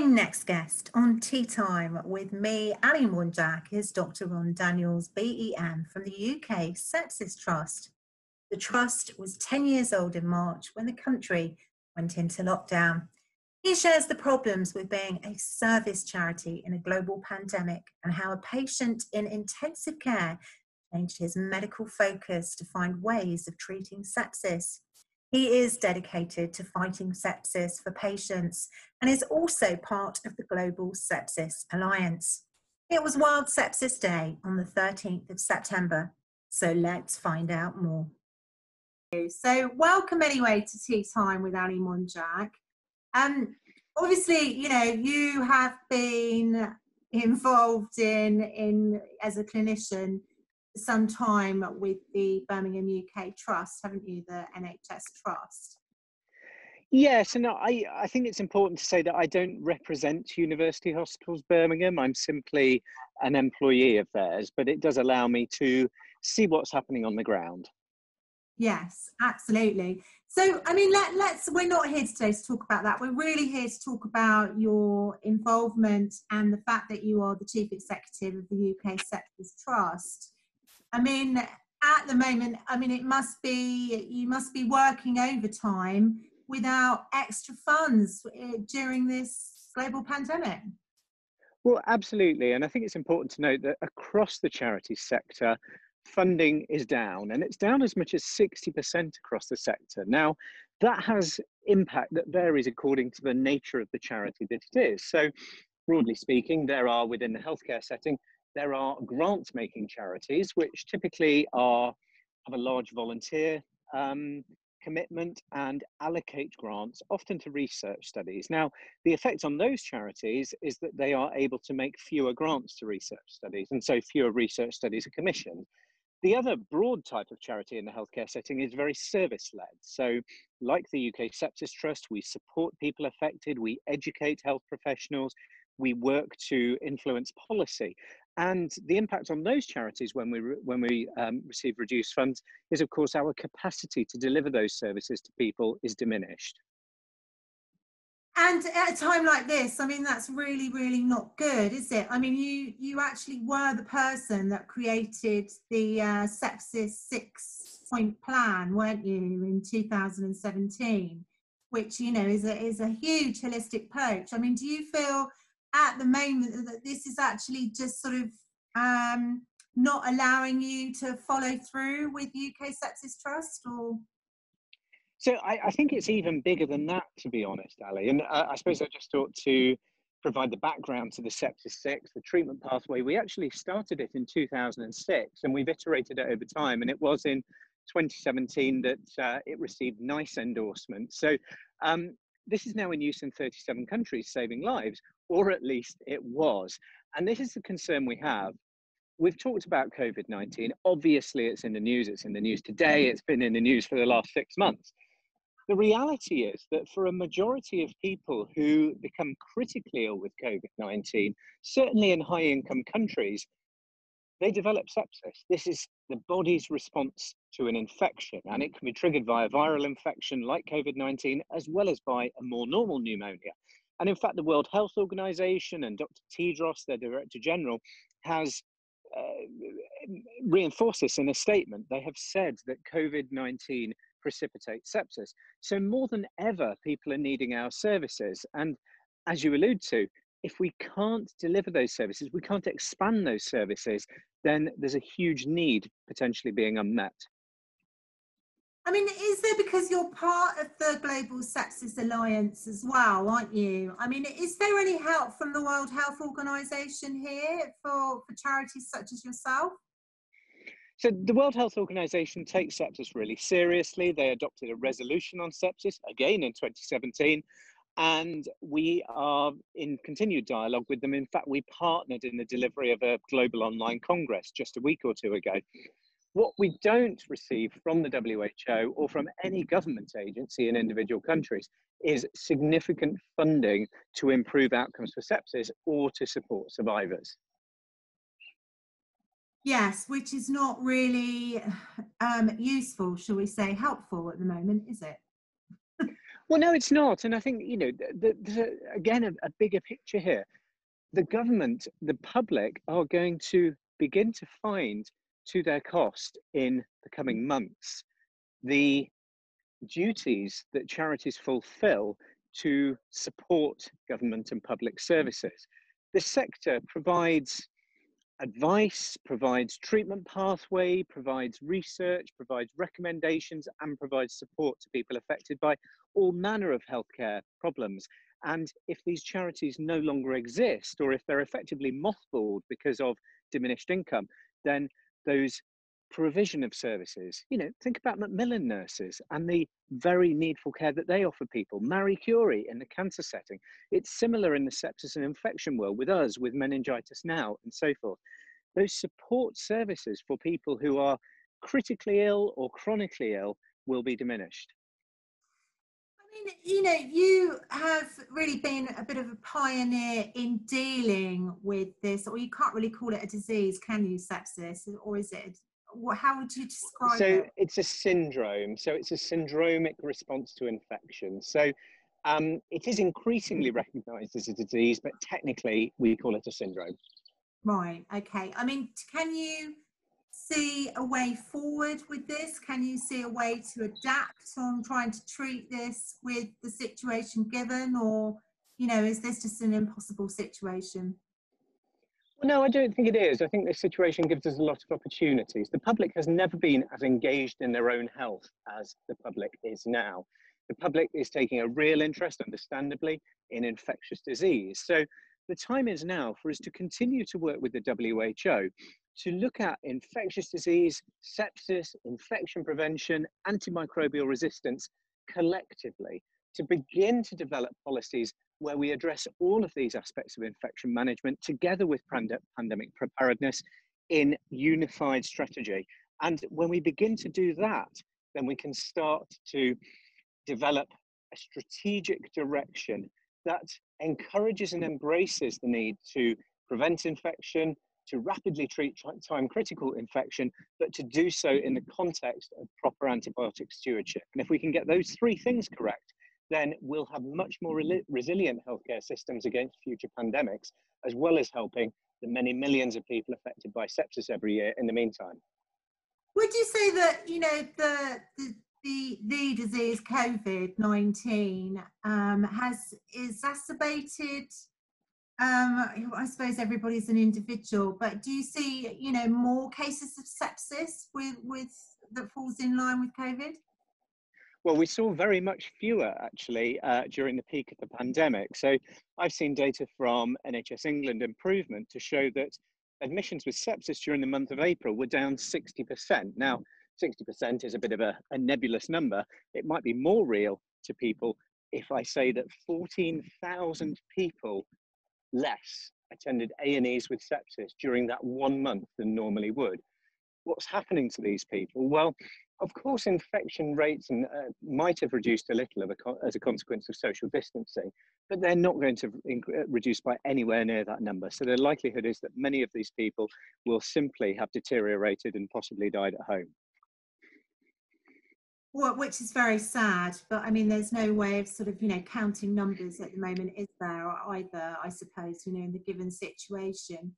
Next guest on Tea Time with me, Ali Monjak, is Dr. Ron Daniels, BEM from the UK Sepsis Trust. The trust was 10 years old in March when the country went into lockdown. He shares the problems with being a service charity in a global pandemic and how a patient in intensive care changed his medical focus to find ways of treating sepsis. He is dedicated to fighting sepsis for patients and is also part of the Global Sepsis Alliance. It was World Sepsis Day on the 13th of September, so let's find out more. So, welcome anyway to Tea Time with Ali Monjak. Um, obviously, you know, you have been involved in, in as a clinician some time with the Birmingham UK Trust, haven't you, the NHS Trust? Yes, and I, I think it's important to say that I don't represent University Hospitals Birmingham. I'm simply an employee of theirs, but it does allow me to see what's happening on the ground. Yes, absolutely. So, I mean, let, let's, we're not here today to talk about that. We're really here to talk about your involvement and the fact that you are the Chief Executive of the UK Sepsis Trust. I mean, at the moment, I mean, it must be, you must be working overtime without extra funds eh, during this global pandemic. Well, absolutely. And I think it's important to note that across the charity sector, funding is down and it's down as much as 60% across the sector. Now, that has impact that varies according to the nature of the charity that it is. So, broadly speaking, there are within the healthcare setting there are grant making charities, which typically are have a large volunteer um, commitment and allocate grants, often to research studies. Now, the effect on those charities is that they are able to make fewer grants to research studies, and so fewer research studies are commissioned. The other broad type of charity in the healthcare setting is very service led. So, like the UK Sepsis Trust, we support people affected, we educate health professionals, we work to influence policy. And the impact on those charities when we, when we um, receive reduced funds is, of course, our capacity to deliver those services to people is diminished. And at a time like this, I mean, that's really, really not good, is it? I mean, you you actually were the person that created the uh, sepsis six point plan, weren't you, in 2017? Which you know is a is a huge holistic approach. I mean, do you feel at the moment that this is actually just sort of um, not allowing you to follow through with UK Sepsis Trust or? So I, I think it's even bigger than that, to be honest, Ali. And uh, I suppose I just ought to provide the background to the Sepsis 6, the treatment pathway. We actually started it in 2006 and we've iterated it over time. And it was in 2017 that uh, it received NICE endorsement. So um, this is now in use in 37 countries, saving lives or at least it was. And this is the concern we have. We've talked about COVID 19. Obviously, it's in the news. It's in the news today. It's been in the news for the last six months. The reality is that for a majority of people who become critically ill with COVID 19, certainly in high income countries, they develop sepsis. This is the body's response to an infection, and it can be triggered by a viral infection like COVID 19, as well as by a more normal pneumonia. And in fact, the World Health Organization and Dr. Tedros, their Director General, has uh, reinforced this in a statement. They have said that COVID 19 precipitates sepsis. So, more than ever, people are needing our services. And as you allude to, if we can't deliver those services, we can't expand those services, then there's a huge need potentially being unmet. I mean, is there because you're part of the Global Sepsis Alliance as well, aren't you? I mean, is there any help from the World Health Organization here for, for charities such as yourself? So the World Health Organization takes sepsis really seriously. They adopted a resolution on sepsis again in 2017, and we are in continued dialogue with them. In fact, we partnered in the delivery of a global online congress just a week or two ago. What we don't receive from the WHO or from any government agency in individual countries is significant funding to improve outcomes for sepsis or to support survivors. Yes, which is not really um, useful, shall we say, helpful at the moment, is it? Well, no, it's not. And I think, you know, again a, a bigger picture here. The government, the public are going to begin to find to their cost in the coming months the duties that charities fulfill to support government and public services. The sector provides advice, provides treatment pathway, provides research, provides recommendations, and provides support to people affected by all manner of healthcare problems. And if these charities no longer exist, or if they're effectively mothballed because of diminished income, then those provision of services. You know, think about Macmillan nurses and the very needful care that they offer people. Marie Curie in the cancer setting. It's similar in the sepsis and infection world with us, with meningitis now, and so forth. Those support services for people who are critically ill or chronically ill will be diminished. I mean, you know, you have really been a bit of a pioneer in dealing with this, or you can't really call it a disease, can you, sepsis? Or is it how would you describe so it? So it's a syndrome. So it's a syndromic response to infection. So um, it is increasingly recognised as a disease, but technically we call it a syndrome. Right. Okay. I mean, can you see a way forward with this? Can you see a way to adapt on trying to treat this with the situation given, or you know, is this just an impossible situation? No, I don't think it is. I think this situation gives us a lot of opportunities. The public has never been as engaged in their own health as the public is now. The public is taking a real interest, understandably, in infectious disease. So the time is now for us to continue to work with the WHO to look at infectious disease, sepsis, infection prevention, antimicrobial resistance collectively, to begin to develop policies where we address all of these aspects of infection management together with pandemic preparedness in unified strategy. And when we begin to do that, then we can start to develop a strategic direction that encourages and embraces the need to prevent infection, to rapidly treat time critical infection, but to do so in the context of proper antibiotic stewardship. And if we can get those three things correct, then we'll have much more re resilient healthcare systems against future pandemics, as well as helping the many millions of people affected by sepsis every year in the meantime. Would you say that, you know, the, the, the, the disease COVID-19 um, has exacerbated um, I suppose everybody's an individual, but do you see, you know, more cases of sepsis with, with that falls in line with COVID? Well, we saw very much fewer actually uh, during the peak of the pandemic. So I've seen data from NHS England Improvement to show that admissions with sepsis during the month of April were down 60%. Now, 60% is a bit of a, a nebulous number. It might be more real to people if I say that 14,000 people less attended A&Es with sepsis during that one month than normally would. What's happening to these people? Well, of course, infection rates and, uh, might have reduced a little a as a consequence of social distancing, but they're not going to uh, reduce by anywhere near that number. So the likelihood is that many of these people will simply have deteriorated and possibly died at home. Well, which is very sad, but I mean, there's no way of sort of, you know, counting numbers at the moment, is there either, I suppose, you know, in the given situation.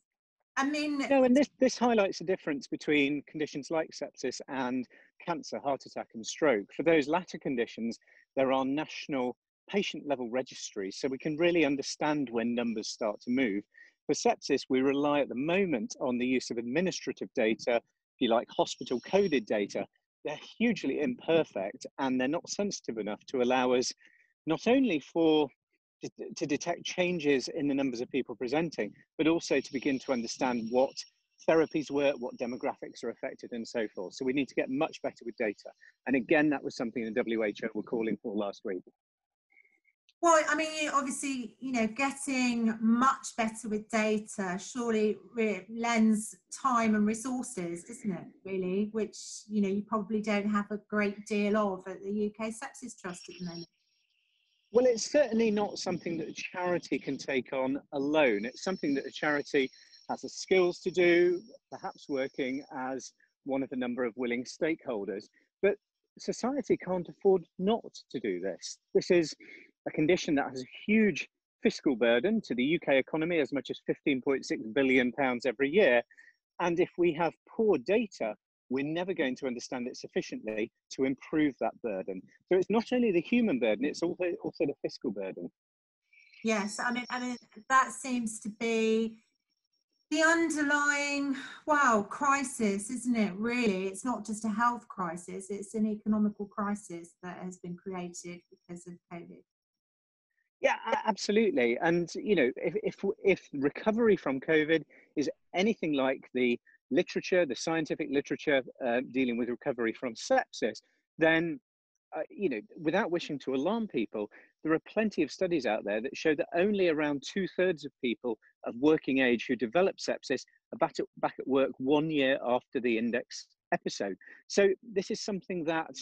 I mean, no, and this this highlights the difference between conditions like sepsis and cancer, heart attack, and stroke. For those latter conditions, there are national patient level registries, so we can really understand when numbers start to move. For sepsis, we rely at the moment on the use of administrative data, if you like, hospital coded data. They're hugely imperfect and they're not sensitive enough to allow us not only for to detect changes in the numbers of people presenting, but also to begin to understand what therapies work, what demographics are affected, and so forth. So we need to get much better with data. And again, that was something the WHO were calling for last week. Well, I mean, obviously, you know, getting much better with data surely lends time and resources, doesn't it, really? Which, you know, you probably don't have a great deal of at the UK Sepsis Trust at the moment. Well, it's certainly not something that a charity can take on alone. It's something that a charity has the skills to do, perhaps working as one of a number of willing stakeholders. But society can't afford not to do this. This is a condition that has a huge fiscal burden to the UK economy, as much as 15.6 billion pounds every year. And if we have poor data, we're never going to understand it sufficiently to improve that burden. So it's not only the human burden, it's also also the fiscal burden. Yes, I mean, I mean that seems to be the underlying wow crisis, isn't it? Really, it's not just a health crisis; it's an economical crisis that has been created because of COVID. Yeah, absolutely. And you know, if if if recovery from COVID is anything like the literature, the scientific literature uh, dealing with recovery from sepsis, then uh, you know, without wishing to alarm people, there are plenty of studies out there that show that only around two thirds of people of working age who develop sepsis are back at, back at work one year after the index episode. So this is something that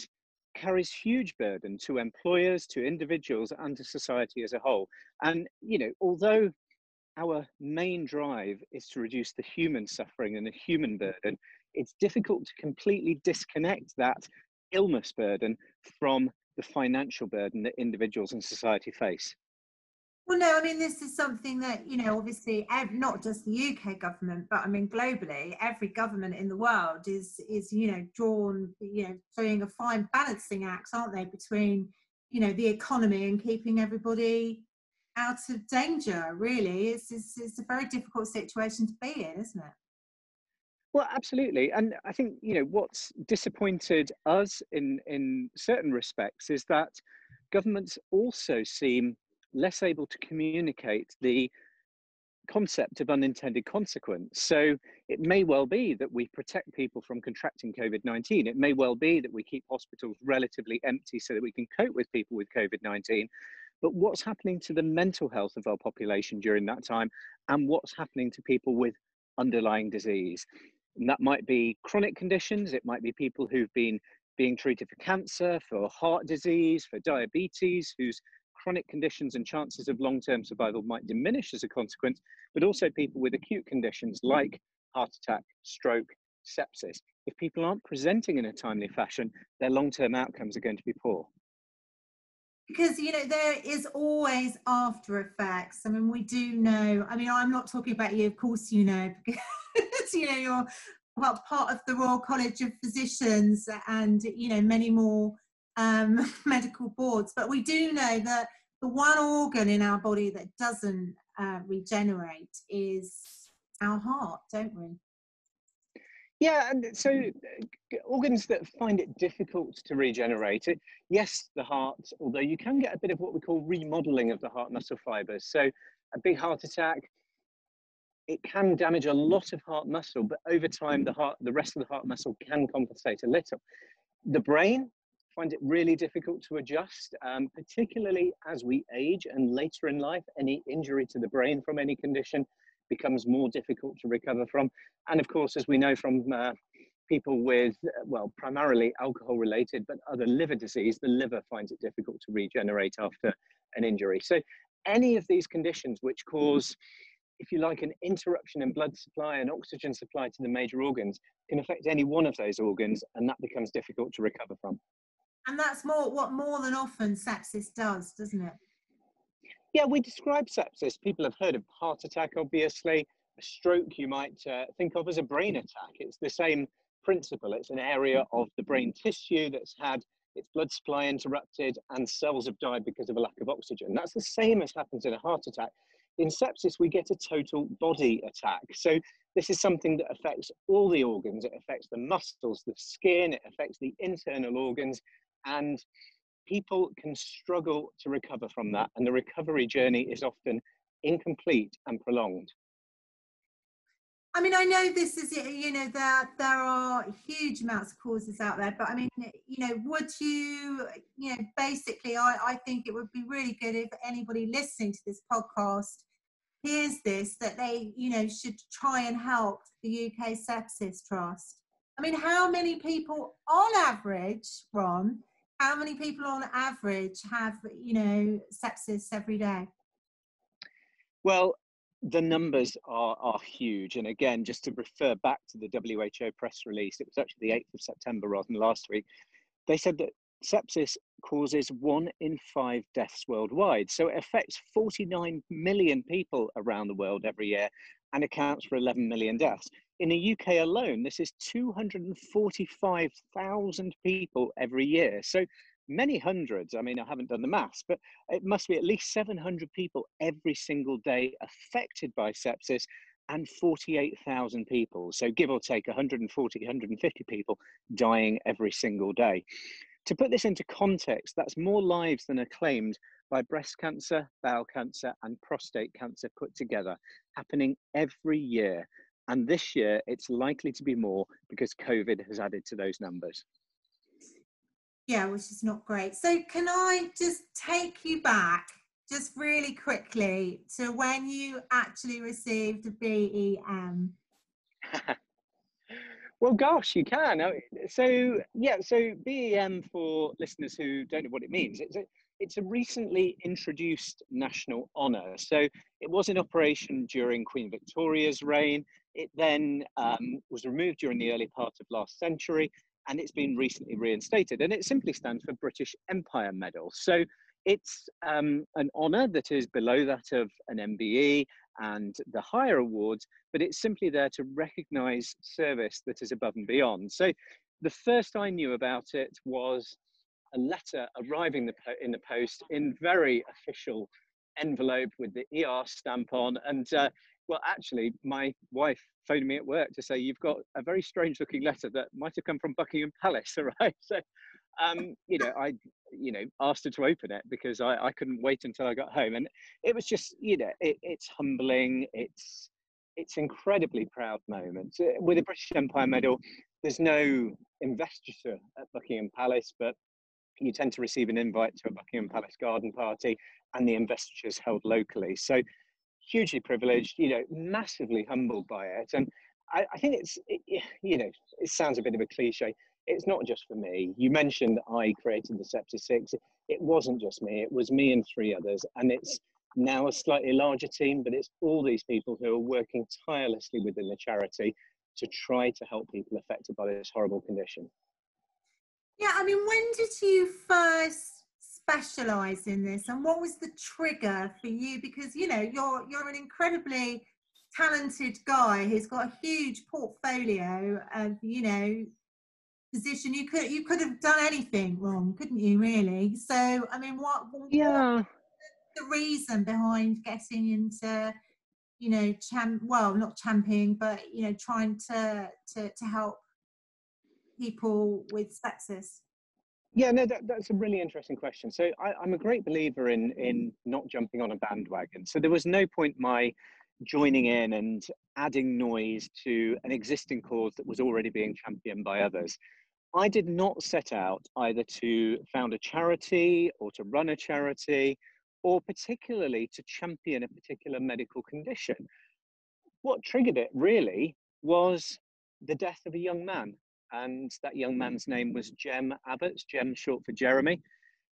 carries huge burden to employers, to individuals, and to society as a whole. And, you know, although our main drive is to reduce the human suffering and the human burden, it's difficult to completely disconnect that illness burden from the financial burden that individuals and society face. Well, no, I mean, this is something that, you know, obviously, not just the UK government, but I mean, globally, every government in the world is, is you know, drawn, you know, doing a fine balancing act, aren't they, between, you know, the economy and keeping everybody out of danger, really. It's, it's, it's a very difficult situation to be in, isn't it? Well, absolutely, and I think you know what's disappointed us in in certain respects is that governments also seem less able to communicate the concept of unintended consequence. So it may well be that we protect people from contracting COVID 19. It may well be that we keep hospitals relatively empty so that we can cope with people with COVID 19. But what's happening to the mental health of our population during that time? And what's happening to people with underlying disease? And that might be chronic conditions, it might be people who've been being treated for cancer, for heart disease, for diabetes, whose chronic conditions and chances of long-term survival might diminish as a consequence, but also people with acute conditions like heart attack, stroke, sepsis. If people aren't presenting in a timely fashion, their long-term outcomes are going to be poor. Because you know there is always after effects. I mean, we do know. I mean, I'm not talking about you, of course, you know, because you know you're well part of the Royal College of Physicians and you know many more um, medical boards. But we do know that the one organ in our body that doesn't uh, regenerate is our heart, don't we? Yeah, and so uh, organs that find it difficult to regenerate it, yes, the heart, although you can get a bit of what we call remodeling of the heart muscle fibers. So a big heart attack, it can damage a lot of heart muscle, but over time the heart, the rest of the heart muscle can compensate a little. The brain, find it really difficult to adjust, um, particularly as we age and later in life, any injury to the brain from any condition becomes more difficult to recover from. And of course, as we know from uh, people with, well, primarily alcohol related, but other liver disease, the liver finds it difficult to regenerate after an injury. So any of these conditions which cause if you like, an interruption in blood supply and oxygen supply to the major organs can affect any one of those organs, and that becomes difficult to recover from. And that's more what more than often sepsis does, doesn't it? Yeah, we describe sepsis. People have heard of heart attack, obviously. A stroke you might uh, think of as a brain attack. It's the same principle. It's an area of the brain tissue that's had its blood supply interrupted and cells have died because of a lack of oxygen. That's the same as happens in a heart attack. In sepsis, we get a total body attack. So this is something that affects all the organs. It affects the muscles, the skin, it affects the internal organs, and people can struggle to recover from that and the recovery journey is often incomplete and prolonged I mean, I know this is, you know, there there are huge amounts of causes out there, but I mean, you know, would you, you know, basically, I, I think it would be really good if anybody listening to this podcast hears this that they, you know, should try and help the UK Sepsis Trust. I mean, how many people on average, Ron, how many people on average have, you know, sepsis every day? Well, the numbers are, are huge. And again, just to refer back to the WHO press release, it was actually the 8th of September rather than last week. they said that sepsis causes one in five deaths worldwide. So it affects 49 million people around the world every year and accounts for 11 million deaths. In the UK alone, this is 245,000 people every year. So many hundreds. I mean, I haven't done the maths, but it must be at least 700 people every single day affected by sepsis and 48,000 people. So give or take 140, 150 people dying every single day. To put this into context, that's more lives than are claimed by breast cancer, bowel cancer, and prostate cancer put together, happening every year. And this year, it's likely to be more because COVID has added to those numbers. Yeah, which is not great. So, can I just take you back just really quickly to when you actually received a BEM? well, gosh, you can. So, yeah, so BEM for listeners who don't know what it means, it's a, it's a recently introduced national honour. So, it was in operation during Queen Victoria's reign. It then um, was removed during the early part of last century and it's been recently reinstated. And it simply stands for British Empire Medal. So it's um, an honour that is below that of an MBE and the higher awards, but it's simply there to recognise service that is above and beyond. So the first I knew about it was a letter arriving in the post in very official envelope with the ER stamp on. And uh, well, actually, my wife phoned me at work to say you've got a very strange looking letter that might have come from Buckingham Palace, all right? So, um, you know, I, you know, asked her to open it because I, I couldn't wait until I got home, and it was just, you know, it, it's humbling. It's it's incredibly proud moment uh, with a British Empire Medal. There's no investiture at Buckingham Palace, but you tend to receive an invite to a Buckingham Palace garden party, and the investiture is held locally. So hugely privileged, you know, massively humbled by it. And I, I think it's, it, you know, it sounds a bit of a cliche. It's not just for me. You mentioned I created the Sepsis Six. It wasn't just me, it was me and three others. And it's now a slightly larger team, but it's all these people who are working tirelessly within the charity to try to help people affected by this horrible condition. Yeah, I mean, when did you first specialize in this and what was the trigger for you? Because you know you're you're an incredibly talented guy who's got a huge portfolio of you know position. You could you could have done anything wrong couldn't you really? So i mean what, yeah. the reason behind getting into you know champ well not championing but you know trying to to, to help people with sepsis yeah, no, that, that's a really interesting question. So I, am a great believer in in not jumping on a bandwagon. So there was no point my joining in and adding noise to an existing cause that was already being championed by others. I did not set out either to found a charity or to run a charity or particularly to champion a particular medical condition. What triggered it really was the death of a young man and that young hmm. man's name was Jem Abbots, Jem short for Jeremy.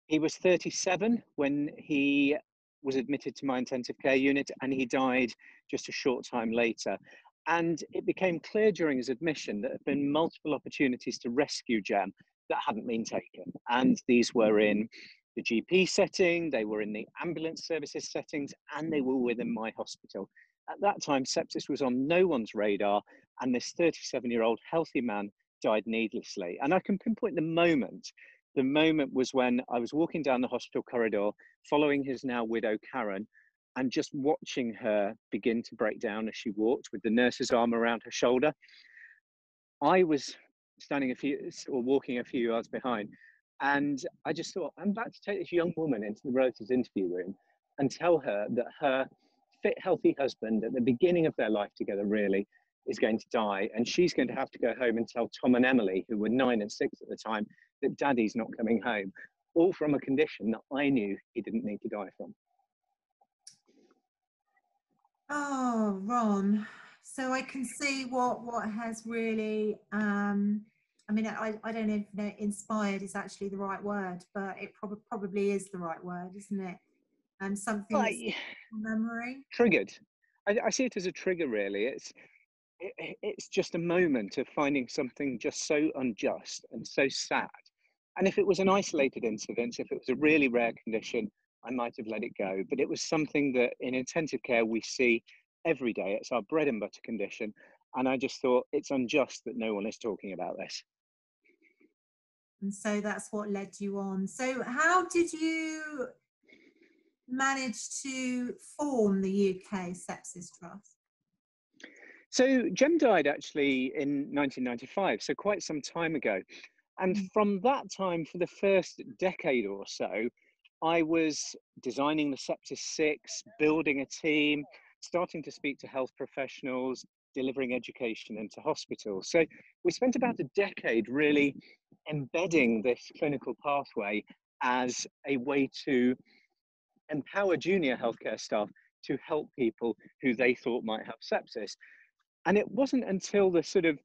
He was 37 when he was admitted to my intensive care unit and he died just a short time later. And it became clear during his admission that there had been multiple opportunities to rescue Jem that hadn't been taken. And these were in the GP setting, they were in the ambulance services settings, and they were within my hospital. At that time, sepsis was on no one's radar, and this 37 year old healthy man died needlessly. And I can pinpoint the moment. The moment was when I was walking down the hospital corridor, following his now widow Karen, and just watching her begin to break down as she walked with the nurse's arm around her shoulder. I was standing a few or walking a few yards behind, and I just thought, I'm about to take this young woman into the relatives interview room and tell her that her fit, healthy husband at the beginning of their life together, really, is going to die, and she's going to have to go home and tell Tom and Emily, who were nine and six at the time, that Daddy's not coming home, all from a condition that I knew he didn't need to die from. Oh, Ron. So I can see what what has really. Um, I mean, I, I don't know if inspired is actually the right word, but it prob- probably is the right word, isn't it? And um, something well, memory triggered. I, I see it as a trigger, really. It's it, it's just a moment of finding something just so unjust and so sad And if it was an isolated incident, if it was a really rare condition, I might have let it go. But it was something that in intensive care we see every day. It's our bread and butter condition. And I just thought it's unjust that no one is talking about this. And so that's what led you on. So, how did you manage to form the UK Sepsis Trust? So, Jem died actually in 1995, so quite some time ago. And mm. from that time, for the first decade or so, I was designing the Sepsis Six, building a team, starting to speak to health professionals, delivering education into hospitals. So we spent about a decade really embedding this clinical pathway as a way to empower junior healthcare staff to help people who they thought might have sepsis. And it wasn't until the sort of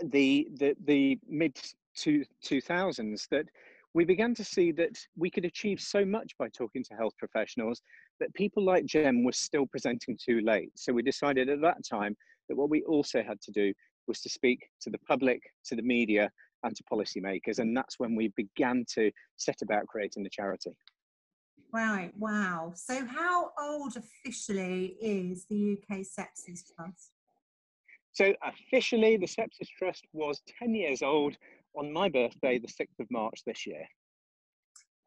the the, the mid two, 2000s that we began to see that we could achieve so much by talking to health professionals that people like Jem were still presenting too late. So we decided at that time that what we also had to do was to speak to the public, to the media, and to policymakers. And that's when we began to set about creating the charity. Right, wow. So, how old officially is the UK Sepsis Trust? So, officially, the Sepsis Trust was 10 years old on my birthday, the 6th of March this year.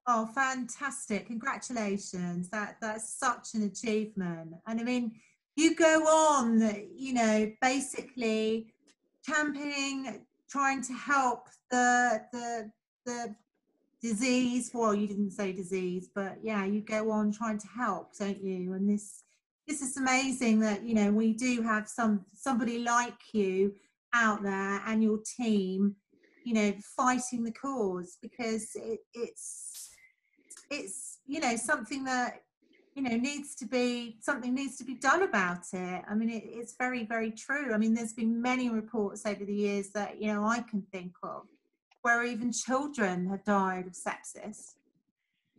Oh, fantastic. Congratulations. That that's such an achievement. And I mean, you go on, you know, basically camping, trying to help the the the disease. Well, you didn't say disease, but yeah, you go on trying to help, don't you? And this this is amazing that you know we do have some somebody like you out there and your team you know fighting the cause because it, it's it's you know something that you know needs to be something needs to be done about it. I mean it, it's very very true. I mean there's been many reports over the years that you know i can think of where even children have died of sepsis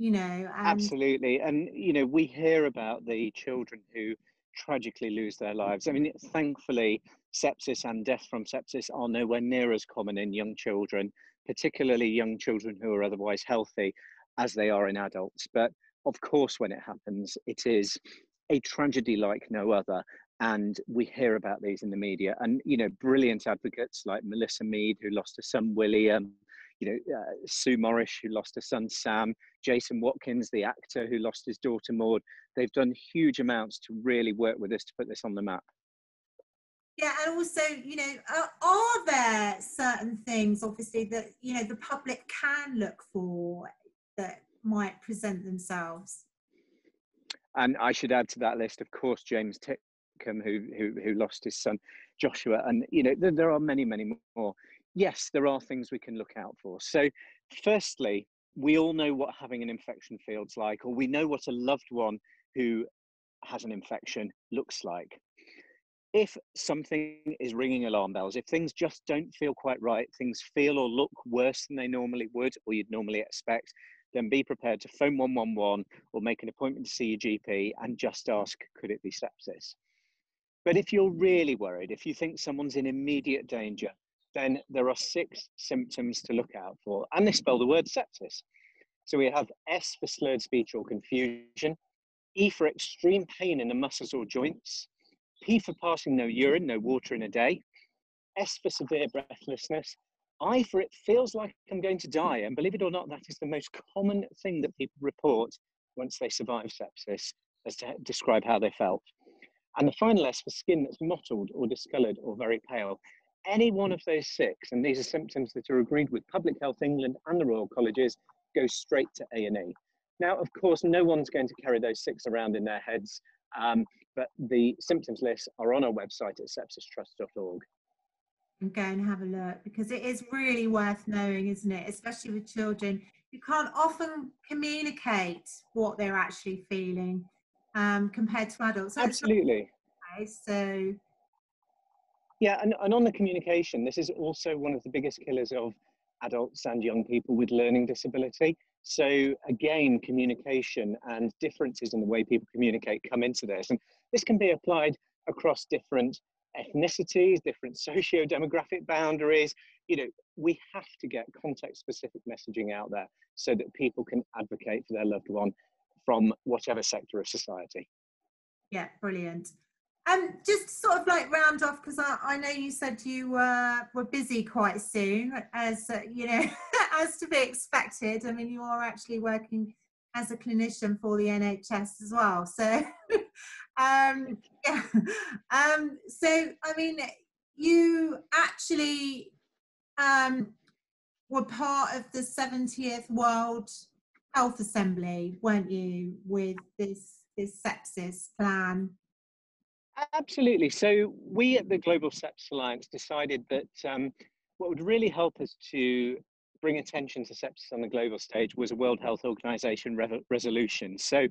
you know and absolutely and you know we hear about the children who tragically lose their lives i mean thankfully sepsis and death from sepsis are nowhere near as common in young children, particularly young children who are otherwise healthy, as they are in adults. But of course, when it happens, it is a tragedy like no other. And we hear about these in the media. And, you know, brilliant advocates like Melissa Mead, who lost her son William, you know, uh, Sue Morris, who lost her son Sam, Jason Watkins, the actor who lost his daughter Maud. They've done huge amounts to really work with us to put this on the map. Yeah, and also, you know, are, are there certain things, obviously, that you know the public can look for that might present themselves? And I should add to that list, of course, James Titcombe, who who, who lost his son Joshua, and you know there, there are many, many more. Yes, there are things we can look out for. So, firstly, we all know what having an infection feels like, or we know what a loved one who has an infection looks like if something is ringing alarm bells, if things just don't feel quite right, things feel or look worse than they normally would or you'd normally expect, then be prepared to phone 111 or make an appointment to see your GP and just ask, could it be sepsis? But if you're really worried, if you think someone's in immediate danger, then there are six symptoms to look out for, and they spell the word sepsis. So we have S for slurred speech or confusion, E for extreme pain in the muscles or joints, P for passing no urine, no water in a day. S for severe breathlessness. I for it feels like I'm going to die. And believe it or not, that is the most common thing that people report once they survive sepsis, as to describe how they felt. And the final S for skin that's mottled or discoloured or very pale. Any one of those six, and these are symptoms that are agreed with Public Health England and the Royal Colleges, go straight to A&E. Now, of course, no one's going to carry those six around in their heads. Um, but the symptoms lists are on our website at sepsistrust.org. And go and have a look because it is really worth knowing, isn't it? Especially with children. You can't often communicate what they're actually feeling um, compared to adults. So Absolutely. Okay, so yeah, and, and on the communication, this is also one of the biggest killers of adults and young people with learning disability. So again, communication and differences in the way people communicate come into this. And this can be applied across different ethnicities, different socio-demographic boundaries, you know, we have to get context specific messaging out there so that people can advocate for their loved one from whatever sector of society. Yeah, brilliant. Um, just sort of like round off because I, I know you said you uh, were busy quite soon, as uh, you know, as to be expected. I mean, you are actually working as a clinician for the NHS as well. So, um, yeah. Um, so, I mean, you actually um, were part of the 70th World Health Assembly, weren't you, with this this sepsis plan? Absolutely. So we at the Global Sepsis Alliance decided that um, what would really help us to bring attention to sepsis on the global stage was a World Health Organization re- resolution. So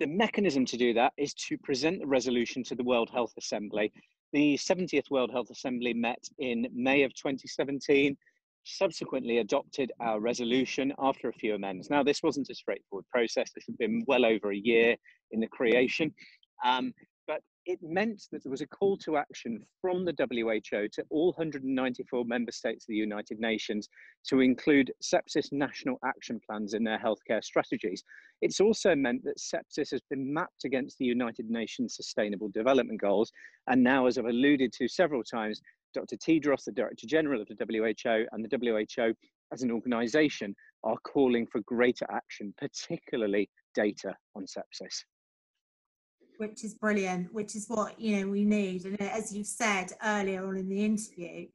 the mechanism to do that is to present the resolution to the World Health Assembly. The 70th World Health Assembly met in May of 2017, subsequently adopted our resolution after a few amendments. Now, this wasn't a straightforward process. This had been well over a year in the creation. Um, it meant that there was a call to action from the WHO to all 194 member states of the United Nations to include sepsis national action plans in their healthcare strategies. It's also meant that sepsis has been mapped against the United Nations Sustainable Development Goals. And now, as I've alluded to several times, Dr. Tedros, the Director General of the WHO, and the WHO as an organization are calling for greater action, particularly data on sepsis which is brilliant, which is what you know we need. And as you said earlier on in the interview,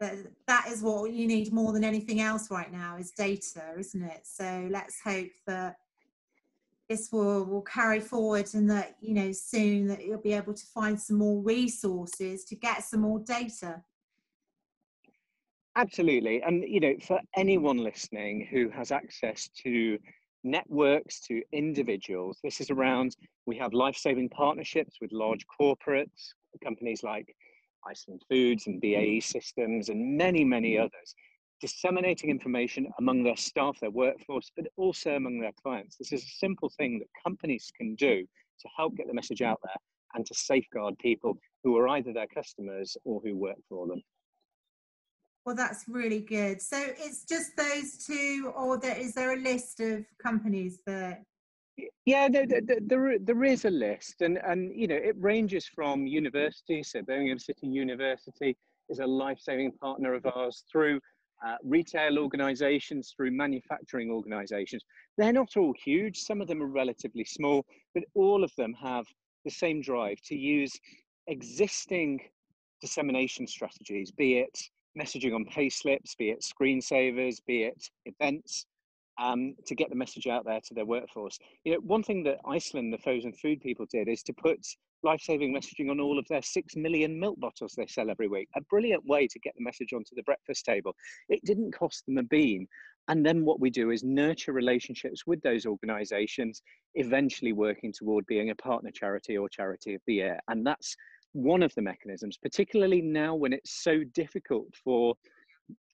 that that is what you need more than anything else right now is data, isn't it? So let's hope that this will will carry forward and that you know soon that you'll be able to find some more resources to get some more data. Absolutely, and you know, for anyone listening who has access to networks to individuals. This is around, we have life saving partnerships with large corporates, companies like Iceland Foods and BAE mm. Systems, and many, many mm. others, disseminating information among their staff, their workforce, but also among their clients. This is a simple thing that companies can do to help get the message out there and to safeguard people who are either their customers or who work for them. Well, that's really good. So it's just those two, or there, is there a list of companies that? Yeah, there, there, there, there is a list, and, and you know it ranges from universities. So Birmingham City University is a life-saving partner of ours through uh, retail organisations, through manufacturing organisations. They're not all huge. Some of them are relatively small, but all of them have the same drive to use existing dissemination strategies, be it messaging on pay slips, be it screensavers, be it events, um, to get the message out there to their workforce. You know, one thing that Iceland, the frozen food people did is to put life-saving messaging on all of their six million milk bottles they sell every week. A brilliant way to get the message onto the breakfast table. It didn't cost them a bean. And then what we do is nurture relationships with those organizations, eventually working toward being a partner charity or charity of the year. And that's one of the mechanisms, particularly now when it's so difficult for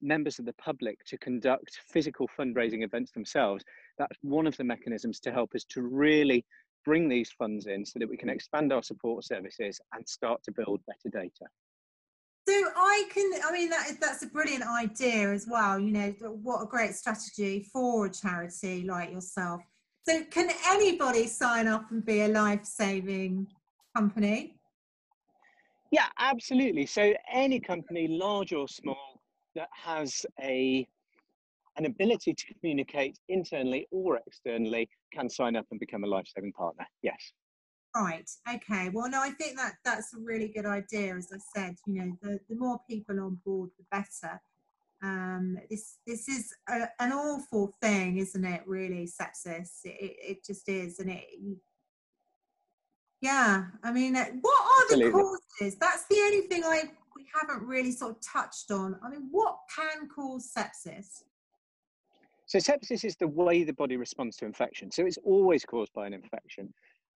members of the public to conduct physical fundraising events themselves. That's one of the mechanisms to help us to really bring these funds in so that we can expand our support services and start to build better data. So I can, I mean, that, that's a brilliant idea as well. You know, what a great strategy for a charity like yourself. So can anybody sign up and be a life-saving company? Yeah, absolutely. So any company, large or small, that has a an ability to communicate internally or externally can sign up and become a life-saving partner. Yes. Right. Okay. Well, no, I think that that's a really good idea. As I said, you know, the, the more people on board, the better. Um, this this is a, an awful thing, isn't it? Really, sepsis. It, it just is, and it yeah, I mean, uh, what are Absolutely. the causes? That's the only thing I we haven't really sort of touched on. I mean, what can cause sepsis? So sepsis is the way the body responds to infection. So it's always caused by an infection.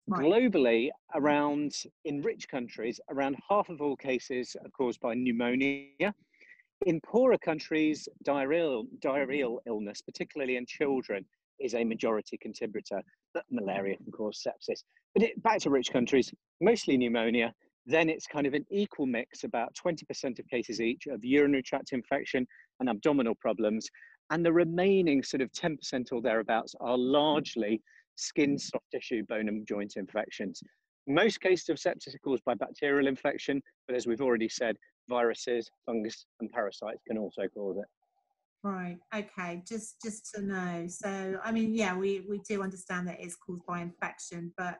Right. Globally, around in rich countries, around half of all cases are caused by pneumonia. In poorer countries, diarrheal, diarrheal illness, particularly in children, is a majority contributor, but malaria can cause sepsis. But it, back to rich countries, mostly pneumonia, then it's kind of an equal mix, about 20% of cases each of urinary tract infection and abdominal problems. And the remaining sort of 10% or thereabouts are largely skin, soft tissue, bone and joint infections. Most cases of sepsis are caused by bacterial infection, but as we've already said, viruses, fungus and parasites can also cause it. Right. Okay. Just just to know. So I mean, yeah, we we do understand that it's caused by infection, but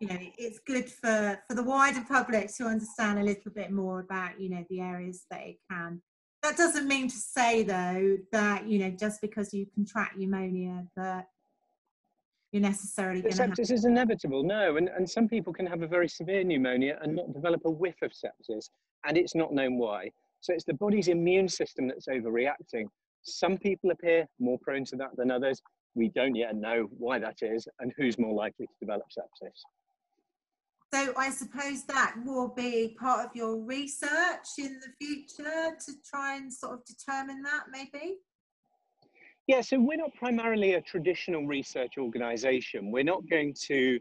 you know, it's good for for the wider public to understand a little bit more about you know the areas that it can. That doesn't mean to say though that you know just because you contract pneumonia that you're necessarily going to sepsis have... is inevitable no and, and some people can have a very severe pneumonia and not develop a whiff of sepsis and it's not known why so it's the body's immune system that's overreacting some people appear more prone to that than others. We don't yet know why that is and who's more likely to develop sepsis. So I suppose that will be part of your research in the future to try and sort of determine that maybe? Yeah, so we're not primarily a traditional research organisation. We're not going to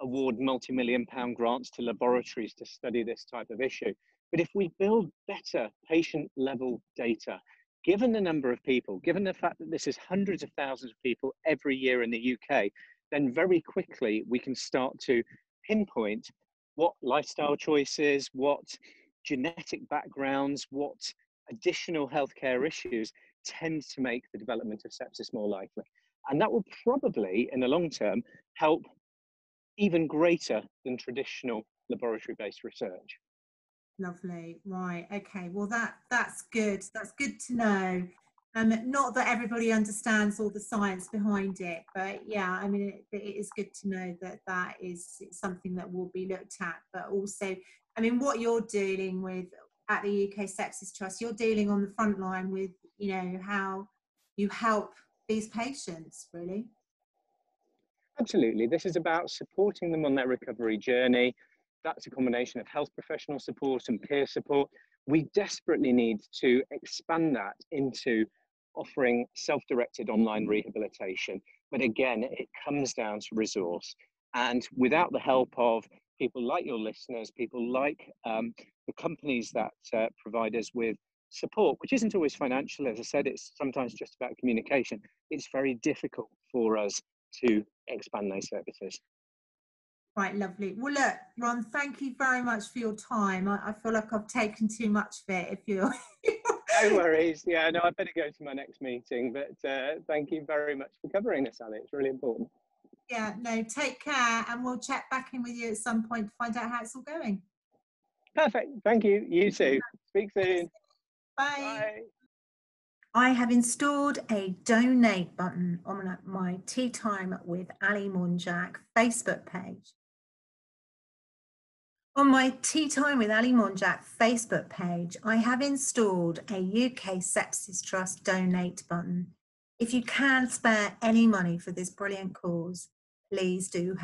award multi-million pound grants to laboratories to study this type of issue. But if we build better patient level data, given the number of people, given the fact that this is hundreds of thousands of people every year in the UK, then very quickly we can start to pinpoint what lifestyle choices, what genetic backgrounds, what additional healthcare issues tend to make the development of sepsis more likely. And that will probably, in the long term, help even greater than traditional laboratory based research. Lovely. Right. Okay. Well, that that's good. That's good to know. Um, not that everybody understands all the science behind it, but yeah, I mean, it, it is good to know that that is something that will be looked at. But also, I mean, what you're dealing with at the UK Sepsis Trust, you're dealing on the front line with, you know, how you help these patients, really. Absolutely. This is about supporting them on their recovery journey, that's a combination of health professional support and peer support. We desperately need to expand that into offering self-directed online rehabilitation. But again, it comes down to resource. And without the help of people like your listeners, people like um, the companies that uh, provide us with support, which isn't always financial, as I said, it's sometimes just about communication. It's very difficult for us to expand those services. Right, lovely. Well, look, Ron, thank you very much for your time. I, I feel like I've taken too much of it. If you're. no worries. Yeah, no, I better go to my next meeting. But uh, thank you very much for covering this, Ali. It's really important. Yeah, no, take care, and we'll check back in with you at some point to find out how it's all going. Perfect. Thank you. You too. Speak soon. Bye. Bye. I have installed a donate button on my Tea Time with Ali Monjak Facebook page. On my Tea Time with Ali Monjak Facebook page, I have installed a UK Sepsis Trust donate button. If you can spare any money for this brilliant cause, please do